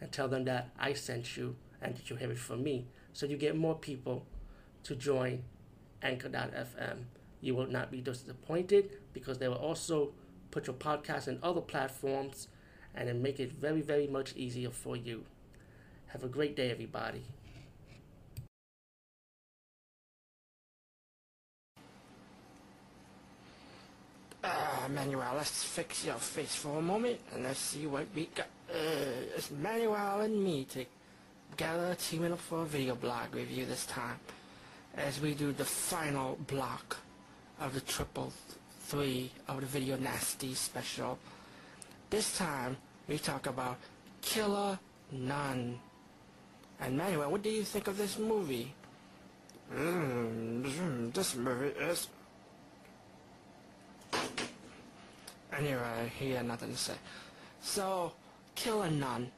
and tell them that I sent you and that you have it from me. So you get more people to join Anchor.fm. You will not be disappointed because they will also put your podcast in other platforms and then make it very, very much easier for you. Have a great day, everybody. Uh, Manuel, let's fix your face for a moment and let's see what we got. Uh, it's Manuel and me to together teaming up for a video blog review this time as we do the final block of the triple three of the video nasty special. This time we talk about Killer Nun. And Manuel, what do you think of this movie? Mm, this movie is Anyway, he had nothing to say. So, Killer Nun,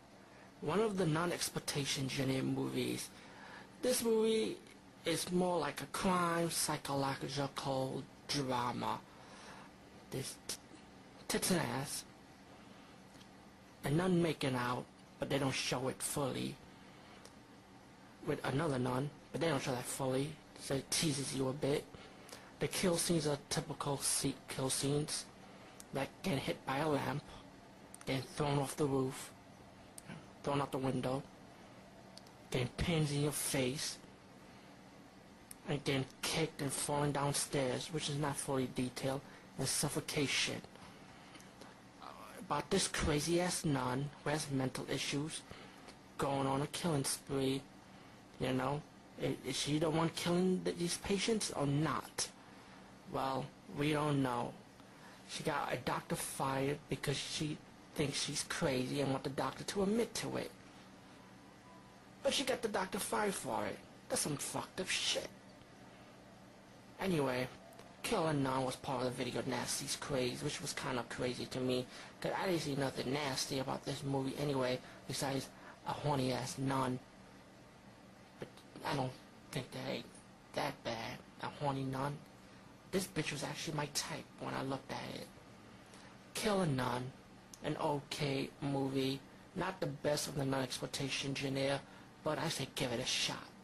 one of the nunsploitation genre movies. This movie is more like a crime psychological drama. This tits and ass, a nun making out, but they don't show it fully. With another nun, but they don't show that fully, so it teases you a bit. The kill scenes are typical kill scenes like getting hit by a lamp, getting thrown off the roof, thrown out the window, getting pins in your face, and getting kicked and falling downstairs, which is not fully detailed, and suffocation. About this crazy ass nun who has mental issues, going on a killing spree, you know, is she the one killing these patients or not? Well, we don't know. She got a doctor fired because she thinks she's crazy and want the doctor to admit to it. But she got the doctor fired for it. That's some fucked up shit. Anyway, Killer Nun was part of the video Nasties craze, which was kind of crazy to me, because I didn't see nothing nasty about this movie anyway, besides a horny-ass nun. But I don't think that ain't that bad, a horny nun. This bitch was actually my type when I looked at it. Killer Nun, an okay movie. Not the best of the nunsploitation genre, but I say give it a shot.